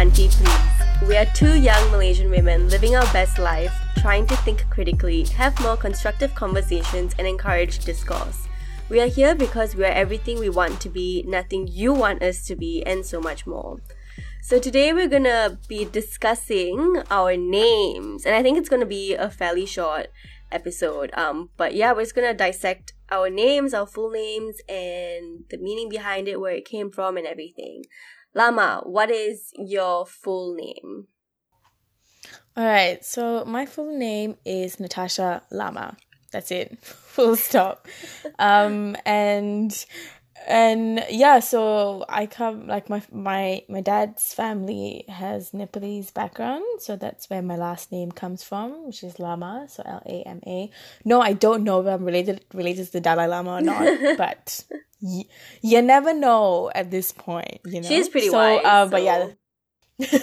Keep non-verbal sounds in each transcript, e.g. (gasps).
Auntie Please. We are two young Malaysian women living our best life, trying to think critically, have more constructive conversations, and encourage discourse. We are here because we are everything we want to be, nothing you want us to be, and so much more. So today we're gonna be discussing our names, and I think it's gonna be a fairly short episode. Um, but yeah, we're just gonna dissect our names, our full names, and the meaning behind it, where it came from, and everything. Lama, what is your full name? All right, so my full name is Natasha Lama. That's it. (laughs) Full stop. (laughs) um, and and yeah, so I come like my my my dad's family has Nepalese background, so that's where my last name comes from, which is Lama, so L A M A. No, I don't know if I'm related related to the Dalai Lama or not, (laughs) but y- you never know at this point. You know, She's pretty so, wise. Uh, so. but yeah. (laughs)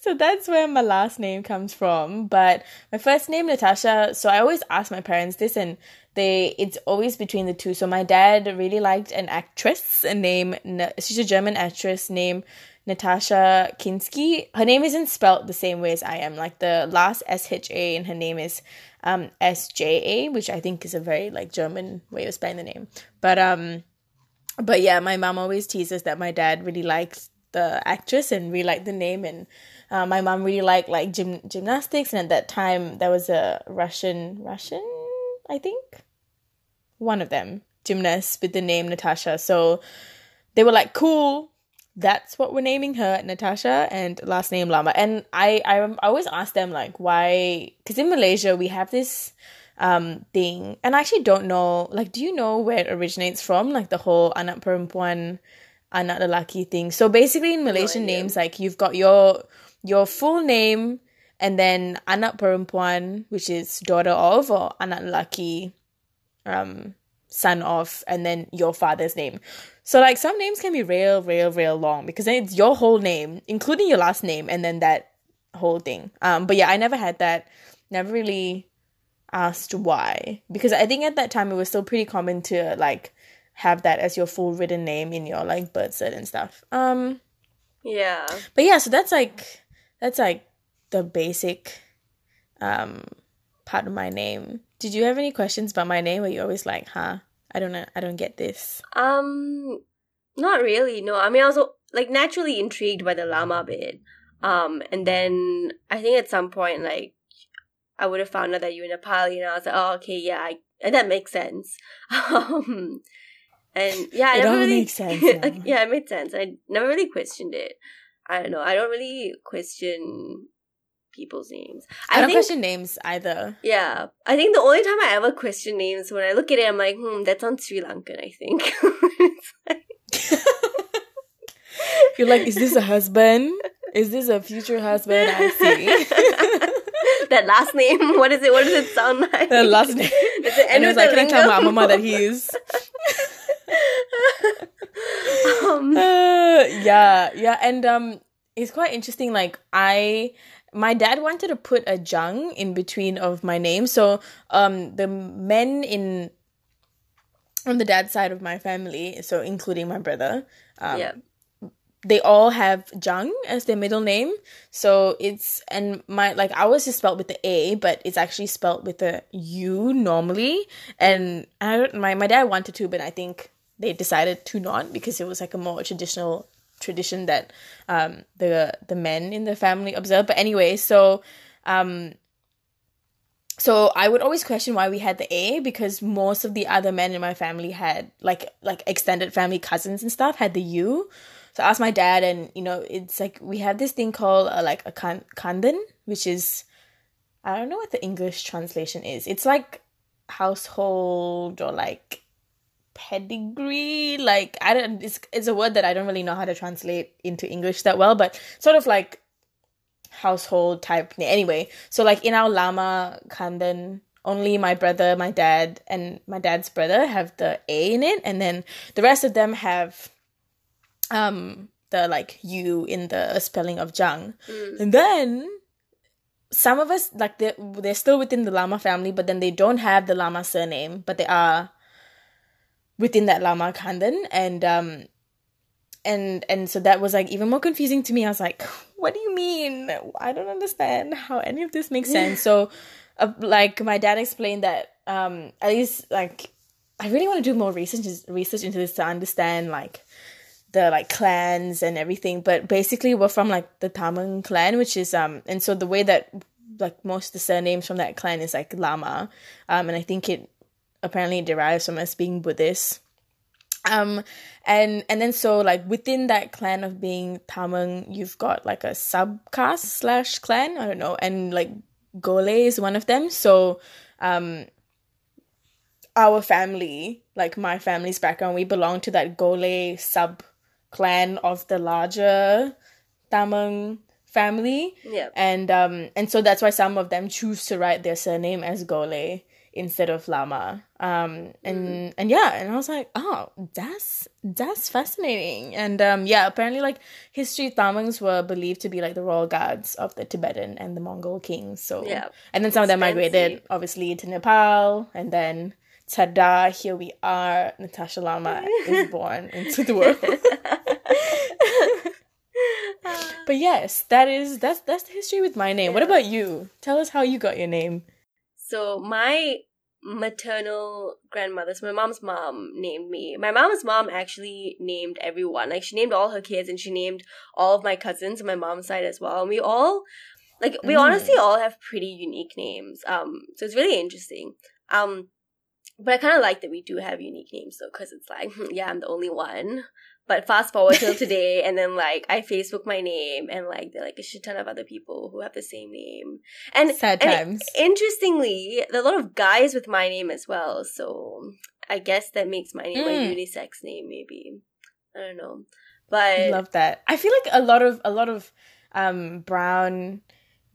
so that's where my last name comes from. But my first name, Natasha. So I always ask my parents this, and they it's always between the two. So my dad really liked an actress, a name. She's a German actress named Natasha Kinski. Her name isn't spelled the same way as I am. Like the last S H A in her name is um S J A, which I think is a very like German way of spelling the name. But um, but yeah, my mom always teases that my dad really likes the actress and really liked the name and uh, my mom really liked like gym gymnastics and at that time there was a Russian Russian I think one of them gymnast with the name Natasha so they were like cool that's what we're naming her Natasha and last name Lama and I I, I always ask them like why because in Malaysia we have this um thing and I actually don't know like do you know where it originates from like the whole anak perempuan anak lelaki thing. So basically in Malaysian idea. names like you've got your your full name and then anak perempuan which is daughter of or anak lelaki um son of and then your father's name. So like some names can be real real real long because then it's your whole name including your last name and then that whole thing. Um but yeah, I never had that. Never really asked why because I think at that time it was still pretty common to like have that as your full written name in your like birth cert and stuff. Um yeah. but yeah, so that's like that's like the basic um part of my name. Did you have any questions about my name or you always like, huh? I don't know I don't get this. Um, not really. No, I mean, I was like naturally intrigued by the llama bit. Um, and then I think at some point, like, I would have found out that you were Nepali, and I was like, oh, okay, yeah, I, and that makes sense. (laughs) Um, and yeah, I It all really, makes sense (laughs) now. yeah, it made sense. I never really questioned it. I don't know. I don't really question people's names. I, don't think, question names either. yeah, I think the only time I ever question names when I look at it, I'm like, hmm, that sounds Sri Lankan. I think. Like- (laughs) You're like, is this a husband? Is this a future husband? I see. (laughs) that last name. (laughs) What is it? What does it sound like? the last name. Does it And end I was like, can I tell my mama that he's um, Uh, yeah, yeah, and um, it's quite interesting. Like I, my dad wanted to put a jung in between of my name, so um, the men in on the dad's side of my family, so including my brother, um, yeah. they all have Jung as their middle name. So it's and my like ours is spelled with the A, but it's actually spelled with the U normally. And I don't my my dad wanted to, but I think they decided to not because it was like a more traditional tradition that um the the men in the family observe. But anyway, so um so I would always question why we had the A because most of the other men in my family had like like extended family cousins and stuff had the U. So I asked my dad, and you know, it's like we have this thing called uh, like a kan- kandan, which is I don't know what the English translation is. It's like household or like pedigree. Like I don't. It's it's a word that I don't really know how to translate into English that well, but sort of like household type. Anyway, so like in our Lama kandan, only my brother, my dad, and my dad's brother have the A in it, and then the rest of them have um the like U in the spelling of Jung. And then some of us like they're, they're still within the Lama family, but then they don't have the Lama surname, but they are within that Lama Kandan and um and and so that was like even more confusing to me. I was like, what do you mean? I don't understand how any of this makes sense. (laughs) so, uh, like my dad explained that um at least like I really want to do more research research into this to understand like the like clans and everything. But basically, we're from like the Tamang clan, which is um, and so the way that like most of the surnames from that clan is like Lama, um, and I think it apparently derives from us being Buddhist. Um, and and then so like within that clan of being Tamang, you've got like a subcaste slash clan. I don't know, and like Gole is one of them. So, um, our family, like my family's background, we belong to that Gole sub clan of the larger Tamang family. Yeah. And um and so that's why some of them choose to write their surname as Gole instead of Lama. Um and mm. and yeah, and I was like, oh, that's that's fascinating. And um yeah, apparently like history Tamangs were believed to be like the royal guards of the Tibetan and the Mongol kings. So yeah. And then some of them migrated obviously to Nepal and then ta-da, here we are. Natasha Lama (laughs) is born into the world. (laughs) but yes, that is that's that's the history with my name. Yeah. What about you? Tell us how you got your name. So my maternal grandmothers. my mom's mom named me. My mom's mom actually named everyone. Like she named all her kids and she named all of my cousins on my mom's side as well. And we all like we mm. honestly all have pretty unique names. Um so it's really interesting. Um but I kind of like that we do have unique names though, because it's like, (laughs) yeah, I'm the only one. But fast forward till today, and then like I Facebook my name, and like there are like a shit ton of other people who have the same name. And sad and times. Interestingly, there are a lot of guys with my name as well. So I guess that makes my name mm. a unisex name, maybe. I don't know, but love that. I feel like a lot of a lot of um brown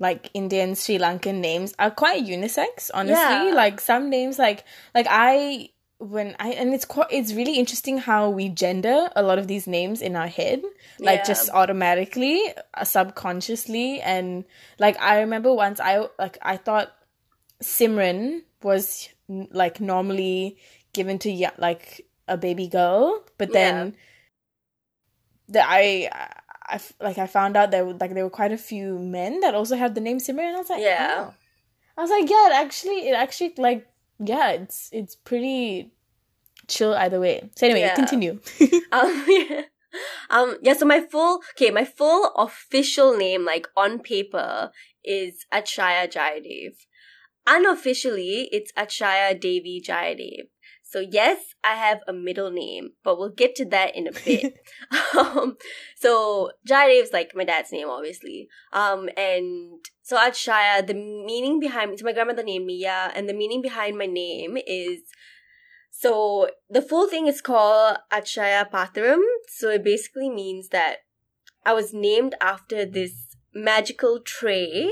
like Indian Sri Lankan names are quite unisex, honestly. Yeah. Like some names like like I when I and it's quite it's really interesting how we gender a lot of these names in our head, like yeah. just automatically, uh, subconsciously, and like I remember once I like I thought Simran was like normally given to yeah, like a baby girl, but then yeah. that I I like I found out that like there were quite a few men that also had the name Simran, and I was like, yeah. Oh. I was like, yeah, it actually, it actually like, yeah, it's it's pretty chill either way. So anyway, yeah. continue. (laughs) um, yeah. (laughs) um, yeah. So my full, okay, my full official name, like on paper, is Atshaya Jayadev. Unofficially, it's Atshaya Devi Jayadev. So yes, I have a middle name, but we'll get to that in a bit. (laughs) um, so Jayadev is like my dad's name, obviously. Um, and so Atshaya, the meaning behind so my grandmother named me, yeah, and the meaning behind my name is so the full thing is called Achaya Patharam. So it basically means that I was named after this magical tray.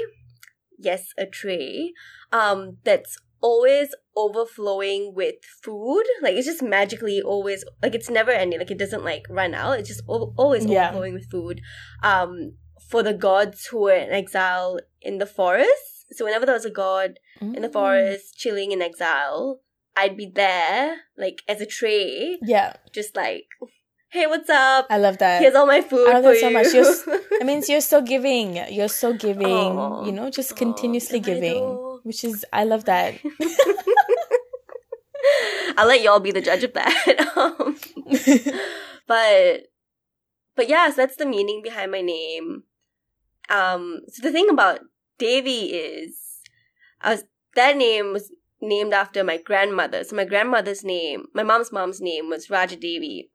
Yes, a tray. Um, that's always overflowing with food. Like it's just magically always like it's never ending. Like it doesn't like run out. It's just always yeah. overflowing with food. Um, for the gods who were in exile in the forest. So whenever there was a god mm. in the mm. forest chilling in exile, I'd be there like as a tray. Yeah. Just like hey, what's up? I love that. Here's all my food I love that so much. You're, (laughs) I mean, you're so giving. You're so giving. Aww. You know, just continuously Aww, giving, which is I love that. (laughs) I'll let y'all be the judge of that. (laughs) Um, but but yes, that's the meaning behind my name. Um, so the thing about Devi is, I was that name was named after my grandmother. So my grandmother's name, my mom's mom's name was Raja Devi.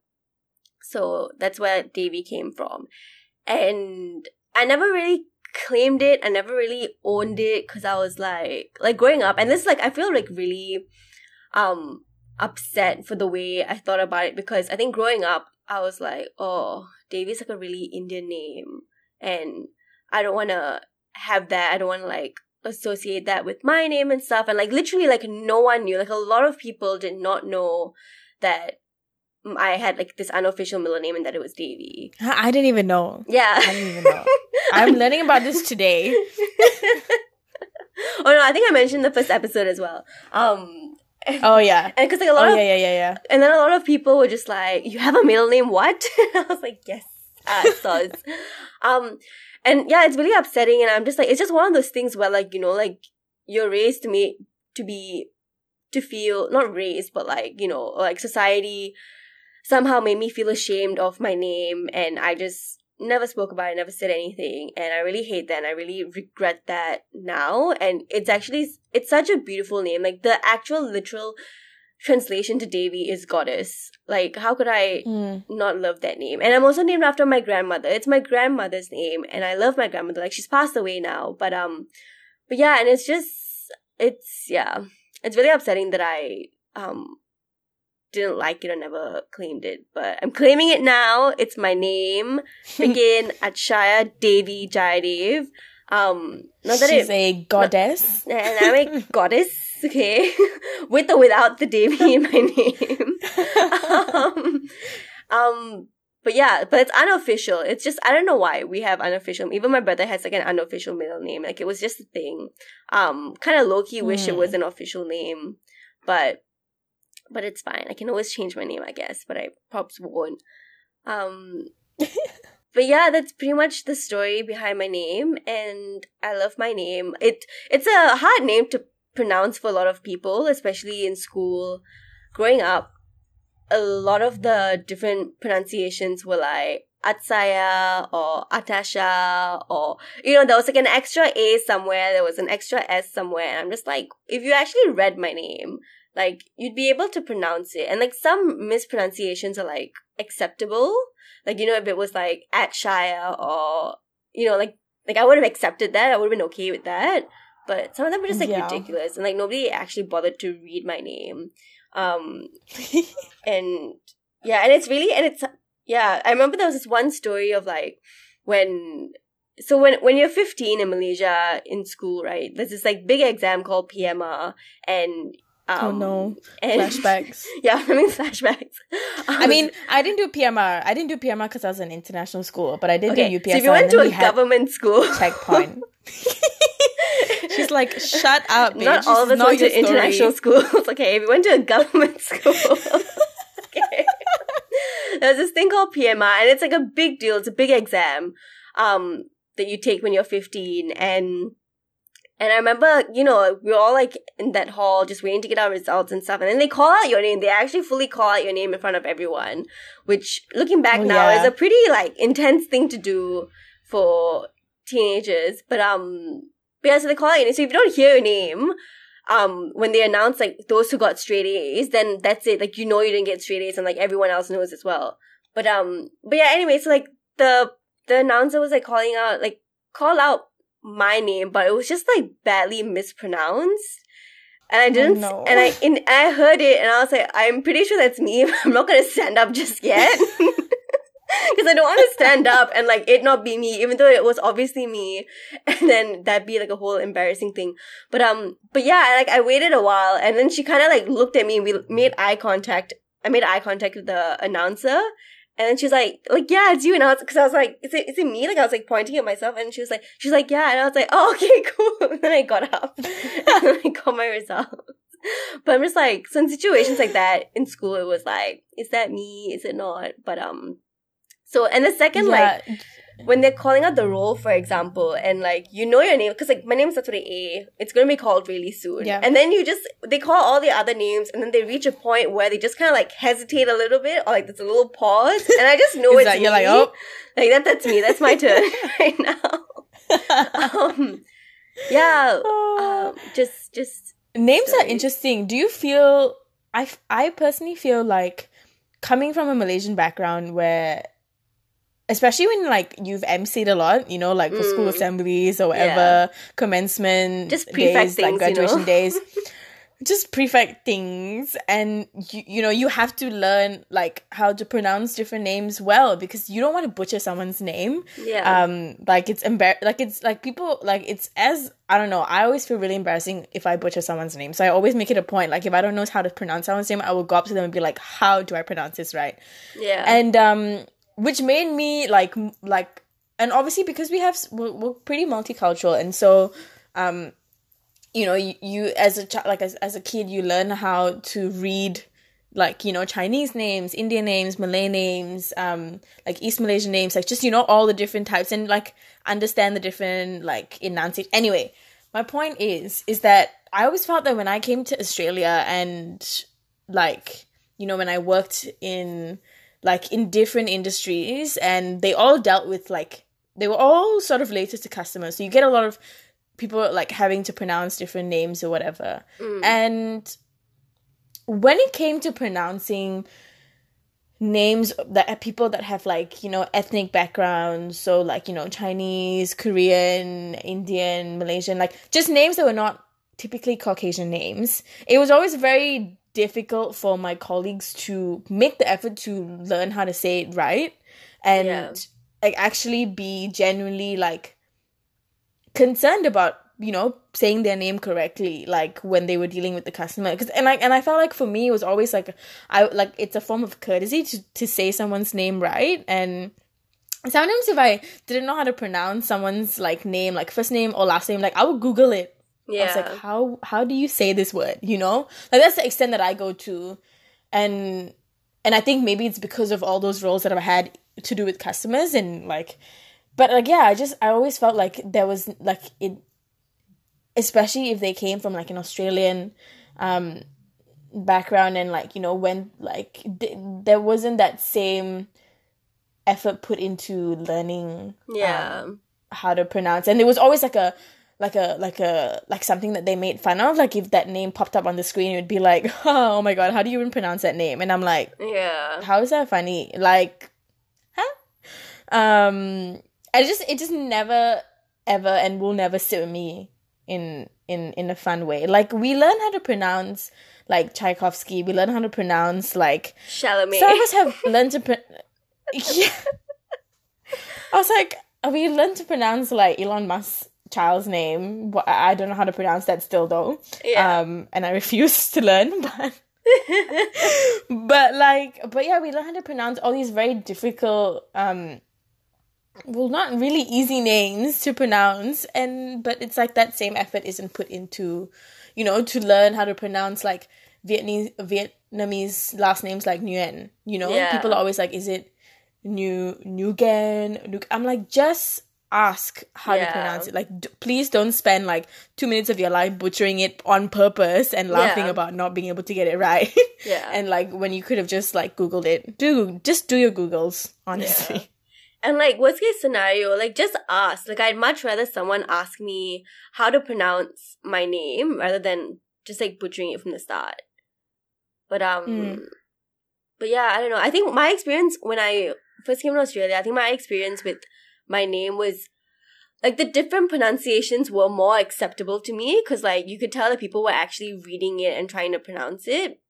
So that's where Devi came from. And I never really claimed it. I never really owned it because I was like, like growing up, and this like I feel like really, um, upset for the way I thought about it because I think growing up I was like, oh, Devi's like a really Indian name, and I don't want to have that. I don't want to like associate that with my name and stuff. And like literally, like no one knew. Like a lot of people did not know that I had like this unofficial middle name and that it was Devi. I didn't even know. Yeah, I didn't even know. (laughs) I'm learning about this today. (laughs) oh no, I think I mentioned the first episode as well. Um, Oh yeah. (laughs) And because like a lot Oh of yeah, yeah, yeah, yeah. and then a lot of people were just like, "You have a middle name? What?" (laughs) I was like, "Yes, uh, soz." um, and yeah, it's really upsetting, and I'm just like, it's just one of those things where like you know, like you're raised to me to be to feel not raised, but like you know, like society somehow made me feel ashamed of my name, and I just never spoke about it, never said anything, and I really hate that. and I really regret that now, and it's actually it's such a beautiful name, like the actual literal translation to Devi is goddess. Like, how could I Mm. not love that name? And I'm also named after my grandmother. It's my grandmother's name, and I love my grandmother. Like, she's passed away now, but um, but yeah, and it's just it's yeah, it's really upsetting that I um didn't like it or never claimed it, but I'm claiming it now. It's my name. (laughs) Begin Atshaya Devi Jayadev. Um, not that She's it a goddess. (laughs) and I'm a goddess, okay, (laughs) with or without the Devi in my name. um, um, but yeah, but it's unofficial. It's just I don't know why we have unofficial. Even my brother has like an unofficial middle name. Like it was just a thing. Um, kind of low key wish it Hmm. was an official name, but but it's fine. I can always change my name, I guess, but I perhaps won't. Um, (laughs) but yeah, that's pretty much the story behind my name, and I love my name. It it's a hard name to pronounce for a lot of people, especially in school. Growing up, a lot of the different pronunciations were like Atsaya or Atasha or you know there was like an extra A somewhere, there was an extra S somewhere, and I'm just like, if you actually read my name, like you'd be able to pronounce it, and like some mispronunciations are like acceptable. Like you know if it was like at Shire or you know like like I would have accepted that, I would have been okay with that. But some of them were just like Yeah. ridiculous, and like nobody actually bothered to read my name. Um, (laughs) and yeah, and it's really and it's yeah. I remember there was this one story of like when so when when you're 15 in Malaysia in school, right? There's this like big exam called PMR, and um, oh no. and, Flashbacks. (laughs) yeah, I mean flashbacks. I mean, I didn't do PMR. I didn't do PMR because I was in international school, but I did okay, do UPSR. so if you went to a government school, checkpoint. (laughs) She's like, shut up, bitch. not all of us went to international story. schools. (laughs) okay, if you went to a government school, okay. There's this thing called PMR, and it's like a big deal. It's a big exam, um, that you take when you're 15, and and I remember, you know, we were all like in that hall just waiting to get our results and stuff, and then they call out your name. They actually fully call out your name in front of everyone, which looking back Oh, now yeah. is a pretty like intense thing to do for teenagers. But um, but yeah, so they call out your name. So if you don't hear your name, um, when they announce like those who got straight A's, then that's it. Like you know you didn't get straight A's, and like everyone else knows as well. But um, but yeah. Anyway, so like the the announcer was like calling out like call out my name, but it was just like badly mispronounced. And I didn't, no. and I in I heard it, and I was like, I'm pretty sure that's me. (laughs) I'm not gonna stand up just yet. (laughs) Because I don't want to stand up and like it not be me, even though it was obviously me, and then that'd be like a whole embarrassing thing. But um, but yeah, like I waited a while, and then she kind of like looked at me. and We made eye contact. I made eye contact with the announcer, and then she's like, like yeah, it's you. And I was because I was like, is it is it me? Like I was like pointing at myself, and she was like, she's like yeah, and I was like, oh (laughs) okay, cool. (laughs) And then I got up, (laughs) and I got my results. But I'm just like, so in situations like that in school, it was like, is that me? Is it not? But um, so and the second like Yeah. When they're calling out the role, for example, and like you know your name because like my name with an A, it's gonna be called really soon. Yeah. And then you just they call all the other names, and then they reach a point where they just kind of like hesitate a little bit, or like there's a little pause, and I just (laughs) know Is it's that- you're like, oh. like that. That's me. That's my turn (laughs) (laughs) right now. Um, yeah. Um, just just Names are interesting. Do you feel? I I personally feel like coming from a Malaysian background where, especially when like you've emceed a lot, you know, like for school Mm. assemblies or whatever, commencement Just prefect days, like things, you know? graduation days. (laughs) Just prefect things, and you you know you have to learn like how to pronounce different names well because you don't want to butcher someone's name yeah. um like it's embar- like it's like people like it's as i don't know i always feel really embarrassing if i butcher someone's name so i always make it a point like if i don't know how to pronounce someone's name i will go up to them and be like how do i pronounce this right yeah. and um which made me like like and obviously because we have we're, we're pretty multicultural and so um you know you, you as a child like as, as a kid you learn how to read like you know chinese names indian names malay names um like east malaysian names like just you know all the different types and like understand the different like enunciate anyway my point is is that i always felt that when i came to australia and like you know when i worked in like in different industries and they all dealt with like they were all sort of related to customers so you get a lot of people like having to pronounce different names or whatever. Mm. And when it came to pronouncing names that people that have like you know ethnic backgrounds so like you know chinese korean indian malaysian like just names that were not typically caucasian names it was always very difficult for my colleagues to make the effort to learn how to say it right and yeah. like actually be genuinely like concerned about you know saying their name correctly like when they were dealing with the customer. Cause, and I and I felt like for me it was always like I like it's a form of courtesy to to say someone's name right. And sometimes if I didn't know how to pronounce someone's like name like first name or last name like I would google it yeah I was like how how do you say this word you know? Like that's the extent that I go to. And and I think maybe it's because of all those roles that I've had to do with customers and like but like yeah, I just I always felt like there was like it, especially if they came from like an Australian um background and like you know when like th- there wasn't that same effort put into learning yeah. um, how to pronounce. And there was always like a like a like a like something that they made fun of like if that name popped up on the screen it would be like (laughs) oh my god how do you even pronounce that name and i'm like yeah how is that funny like huh um I just it just never ever and will never sit with me in in in a fun way. Like we learn how to pronounce like Tchaikovsky. We learn how to pronounce like Chalamet. Some of us have (laughs) learned to pro- yeah. I was like, we learned to pronounce like Elon Musk's child's name. I don't know how to pronounce that still though. Yeah. Um, and I (laughs) refuse to learn, but. (laughs) but like but yeah we learn how to pronounce all these very difficult um well not really easy names to pronounce and but it's like that same effort isn't put into you know to learn how to pronounce like vietnamese vietnamese last names like nguyen you know yeah. people are always like is it new nugan i'm like just ask how yeah. to pronounce it like d- please don't spend like two minutes of your life butchering it on purpose and laughing yeah. about not being able to get it right (laughs) yeah and like when you could have just like googled it do just do your googles honestly and like worst case scenario, like just ask. Like I'd much rather someone ask me how to pronounce my name rather than just like butchering it from the start. But um mm. but yeah, I don't know. I think my experience when I first came to Australia, I think my experience with my name was like the different pronunciations were more acceptable to me because like you could tell that people were actually reading it and trying to pronounce it.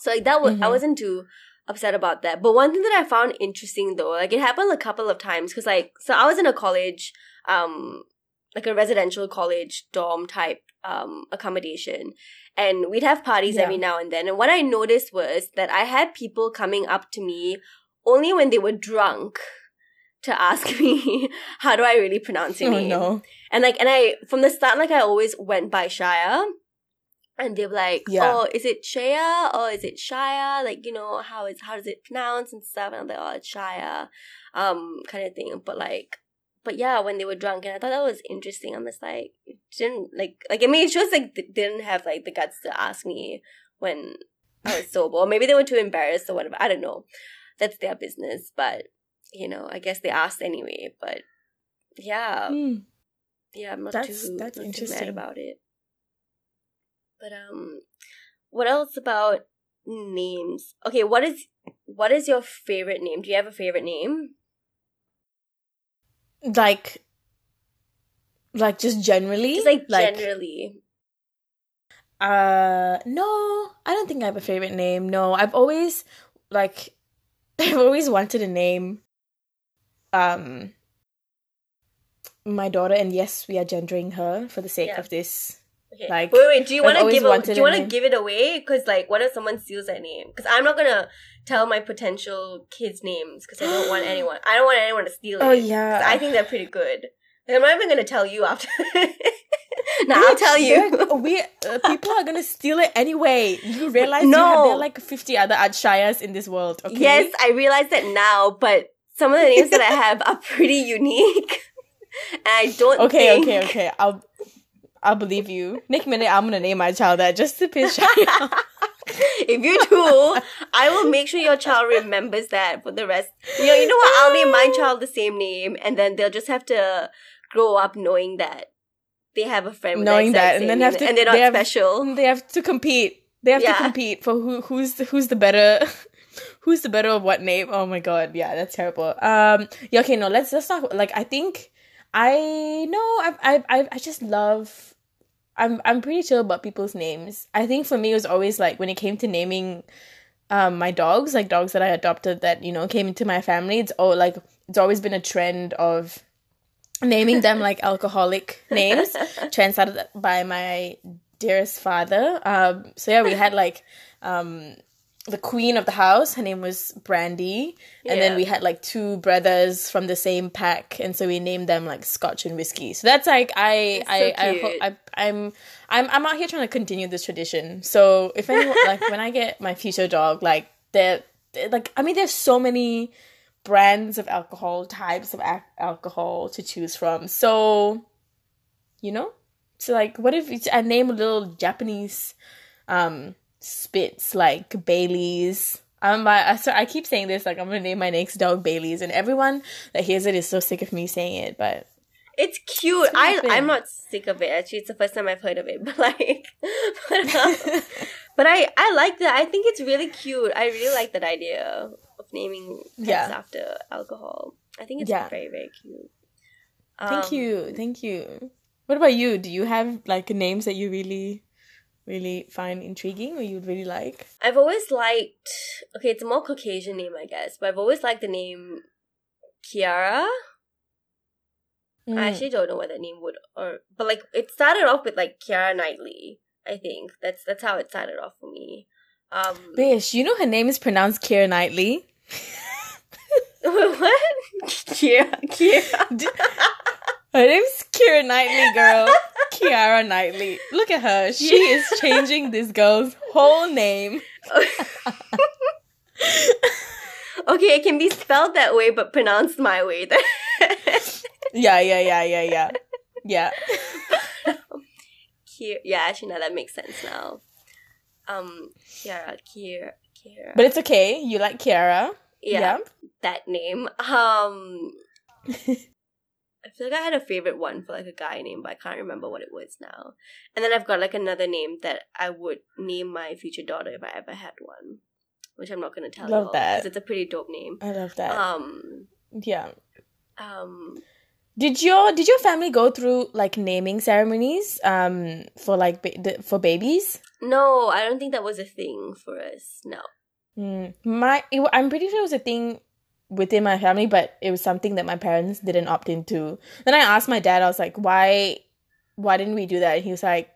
So like that was mm-hmm. I wasn't too upset about that. But one thing that I found interesting though, like it happened a couple of times because like so I was in a college, um, like a residential college dorm type um accommodation and we'd have parties yeah. every now and then and what i noticed was that i had people coming up to me only when they were drunk to ask (laughs) me how do i really pronounce your oh, name no. and like and i from the start like i always went by shaya and they were like, yeah. "Oh, is it Shaya or is it Shaya? Like, you know, how is how does it pronounce and stuff?" And I'm like, "Oh, it's Shaya," um, kind of thing. But like, but yeah, when they were drunk, and I thought that was interesting. I'm just like, didn't like like I mean, it shows like they didn't have like the guts to ask me when I was sober, or maybe they were too embarrassed or whatever. I don't know. That's their business, but you know, I guess they asked anyway. But yeah, mm. yeah, I'm not that's, too that's not interesting. too mad about it. But um, what else about names? Okay, what is what is your favorite name? Do you have a favorite name? Like, like just generally, just like, like generally. Uh, no, I don't think I have a favorite name. No, I've always like, (laughs) I've always wanted a name. Um, my daughter, and yes, we are gendering her for the sake yeah. of this Okay. Like, wait, wait. Do you want to give? A, do you want to give it away? Because like, what if someone steals that name? Because I'm not gonna tell my potential kids' names because I don't want (gasps) anyone. I don't want anyone to steal oh, it. Oh yeah. I think they're pretty good. Like, I'm not even gonna tell you after. (laughs) Now I'll tell you. (laughs) We uh, people are gonna steal it anyway. You (laughs) realize you No. have, there are like fifty other Atshayas in this world. Okay? Yes, I realize that now, but some of the names that I have are pretty unique. (laughs) and I don't Okay, think... okay, okay. I'll I'll believe you. Next minute, I'm gonna name my child that just to piss Shaya (laughs) off. if you do, I will make sure your child remembers that for the rest. You know, you know what? I'll name my child the same name, and then they'll just have to grow up knowing that they have a friend with Knowing that, and then have to- and they're not they have- special. They have to compete. They have Yeah. to compete for who who's who's the better. Who's the better of what name? Oh my god, yeah, that's terrible. Um, yeah, okay, no, let's let's talk. Like, I think I know I I I I just love. I'm I'm pretty chill about people's names. I think for me it was always like when it came to naming um my dogs, like dogs that I adopted that, you know, came into my family, it's all like it's always been a trend of naming them like (laughs) alcoholic names. Trend started by my dearest father. Um so yeah, we had like um the queen of the house, her name was Brandy, and then we had like two brothers from the same pack, and so we named them like Scotch and whiskey. So that's like I That's I so I, cute. I I'm I'm I'm out here trying to continue this tradition. So if anyone (laughs) like when I get my future dog, like they're, they're like I mean there's so many brands of alcohol, types of ac- alcohol to choose from. So you know, so like what if I name a little Japanese um Spitz like Bailey's. Um, I, I, so I keep saying this like I'm gonna name my next dog Bailey's, and everyone that hears it is so sick of me saying it. But It's cute. It's I I'm not sick of it. Actually, it's the first time I've heard of it. (laughs) But like, (laughs) but, (laughs) um, but I I like that. I think it's really cute. I really like that idea of naming pets Yeah. after alcohol. I think it's Yeah. very very cute. thank Um, you, thank you. What about you? Do you have like names that you really, really find intriguing or you'd really like? I've always liked. Okay, it's a more Caucasian name, I guess, but I've always liked the name Kiara. Mm. I actually don't know what that name would or but like it started off with like Kiara Knightley. I think that's that's how it started off for me. Um, Bish, you know her name is pronounced Keira Knightley. (laughs) what? (laughs) Kiara, Kiara. (laughs) Her name's Keira Knightley, girl. Kiara Knightley. Look at her. She is changing this girl's whole name. okay, it can be spelled that way, but pronounced my way. Yeah, yeah, yeah, yeah, yeah. Yeah. Kiara, yeah, actually, no, that makes sense now. Um, Kiara, Kiara, Kiara. But it's okay. You like Kiara. yeah, yeah. that name. Um, (laughs) I feel like I had a favorite one for like a guy name, but I can't remember what it was now. And then I've got like another name that I would name my future daughter if I ever had one, which I'm not gonna tell Love you that. it's a pretty dope name. I love that. Um, yeah. um, Did your did your family go through like naming ceremonies um for like ba- the, for babies? no, I don't think that was a thing for us. No. Mm. My it, I'm pretty sure it was a thing within my family, but it was something that my parents didn't opt into. Then I asked my dad. I was like, "Why, why didn't we do that?" And he was like,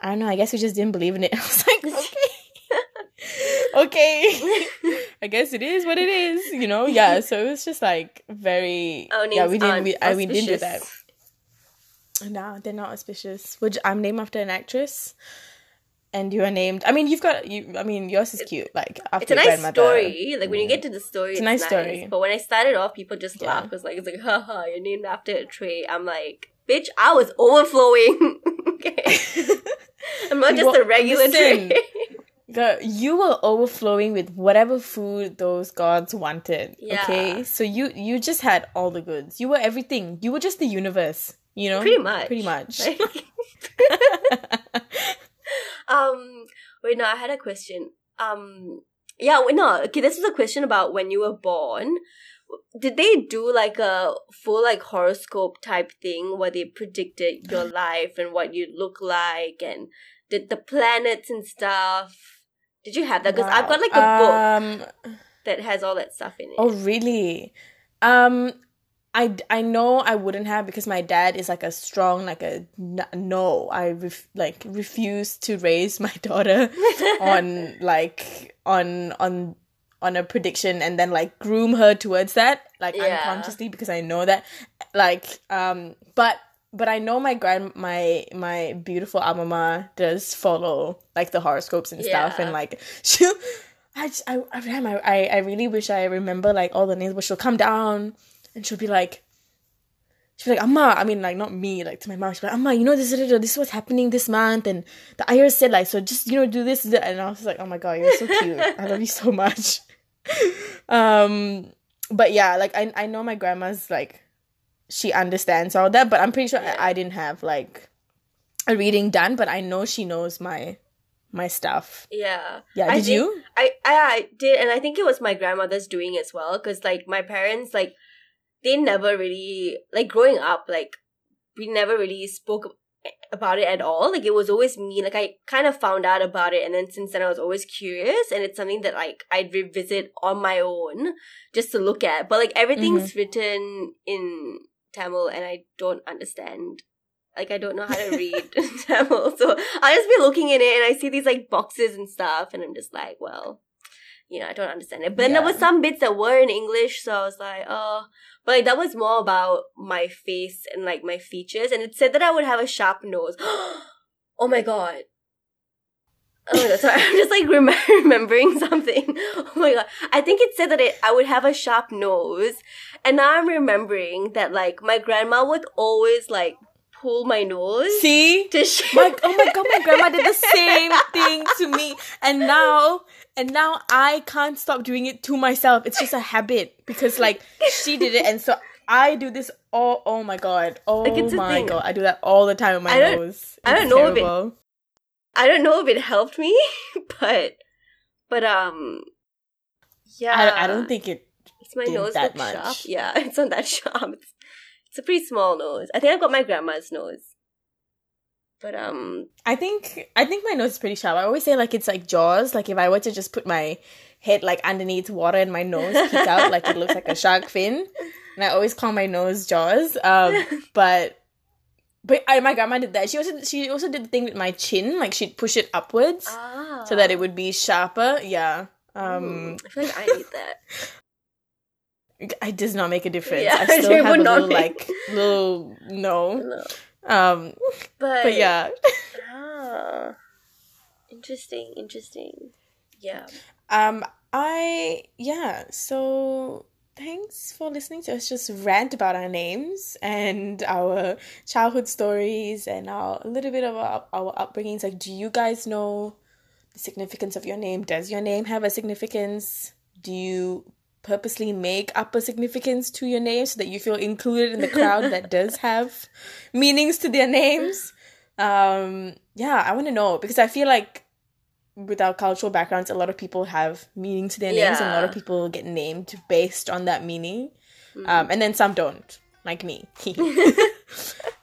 "I don't know. I guess we just didn't believe in it." (laughs) I was like, "Okay, okay. (laughs) (laughs) I guess it is what it is." You know? Yeah. So it was just like very. Our yeah, we didn't. We, I, we didn't do that. No, they're not auspicious. Which I'm named after an actress, and you are named. I mean, you've got you. I mean, yours is cute. Like after It's a nice story. Like when you get to the story, it's, it's a nice nice story. But when I started off, people just Yeah. laughed because like it's like, haha, you're named after a tray. I'm like, bitch, I was overflowing. (laughs) okay, (laughs) I'm not just Well, a regular listen. tray. Girl, (laughs) you were overflowing with whatever food those gods wanted. Yeah. Okay, so you you just had all the goods. You were everything. You were just the universe. You know, Pretty much. Pretty much. um, wait, no, I had a question. Um, yeah, wait, no, okay, this was a question about when you were born. Did they do like a full like horoscope type thing where they predicted your (sighs) life and what you'd look like and did the planets and stuff? Did you have that? Because I've got like a book Um. that has all that stuff in it. Oh, really? Um. I, I know I wouldn't have because my dad is like a strong like a no I ref, like refuse to raise my (laughs) daughter (laughs) on like on on on a prediction and then like groom her towards that like Yeah. unconsciously because I know that like um but but I know my grand my my beautiful alma does follow like the horoscopes and stuff, and like she, I just, I I I I really wish I remember like all the names, but she'll come down and she'll be like. She'll be like, Amma, I mean, like, not me, like, to my mom. She'll be like, Amma, you know, this, this is what's happening this month. And the IRS said, like, so just, you know, do this. And I was like, oh my God, you're so cute. I love you so much. (laughs) um, but yeah, like, I, I know my grandma's, like, she understands all that, but I'm pretty sure I, I didn't have, like, a reading done, but I know she knows my, my stuff. Yeah. Yeah, I did think- you? I, I I did, and I think it was my grandmother's doing as well. Because like my parents, like they never really like growing up. Like we never really spoke about it at all. Like it was always me. Like I kind of found out about it, and then since then I was always curious, and it's something that like I'd revisit on my own just to look at. But like everything's mm-hmm. written in Tamil, and I don't understand. Like I don't know how to read (laughs) (laughs) Tamil, so I'll just be looking in it and I see these like boxes and stuff, and I'm just like, well, you know, I don't understand it. But then there was some bits that were in English, so I was like, oh, but like that was more about my face and like my features, and it said that I would have a sharp nose. (gasps) oh my god. Oh my god, sorry, (laughs) I'm just like rem- (laughs) remembering something. (laughs) Oh my god. I think it said that it, I would have a sharp nose. And now I'm remembering that like my grandma would always like pull my nose See? to shape my oh my god, my grandma did the same thing to me, and now and now I can't stop doing it to myself. It's just a habit because like she did it, and so I do this all. Oh my god! Oh Like, it's my god! I do that all the time with my I don't- nose. I don't It's know if it- I don't know if it helped me, (laughs) but but um yeah. I, I don't think it. it's my nose that look sharp. Yeah, (laughs) it's not that sharp. It's, it's a pretty small nose. I think I've got my grandma's nose. But um I think I think my nose is pretty sharp. I always say like it's like Jaws. Like if I were to just put my head like underneath water and my nose peeks out, like it looks like a shark fin. And I always call my nose Jaws. Um, (laughs) but but I, my grandma did that. She also she also did the thing with my chin. Like she'd push it upwards ah. so that it would be sharper. Yeah. Um, Mm, I feel like I need that. (laughs) it does not make a difference. Yeah, I still (laughs) have would a not little make- like little no. No. Um, But, but yeah. Ah. Interesting, interesting. Yeah. Um, I yeah. So thanks for listening to us just rant about our names and our childhood stories and our a little bit of our, our upbringings. Like, do you guys know the significance of your name? Does your name have a significance? Do you purposely make up a significance to your name so that you feel included in the crowd that (laughs) does have meanings to their names? Um, yeah, I want to know because I feel like with our cultural backgrounds, a lot of people have meaning to their names, and a lot of people get named based on that meaning. Um, and then some don't, like me. (laughs) (laughs)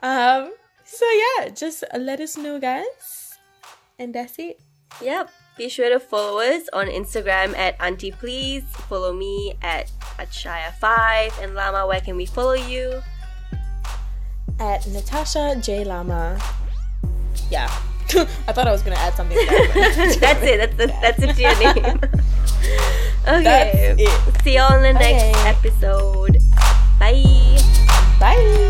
um, so yeah, just let us know, guys, and that's it. Yep. Be sure to follow us on Instagram at Auntie Please. Follow me at Atshaya5. And Lama, where can we follow you? At Natasha J Lama. Yeah, (laughs) I thought I was gonna add something. That, (laughs) that's it. That's the, that's (laughs) it to your name. okay. See you all in the next episode. Bye. Bye.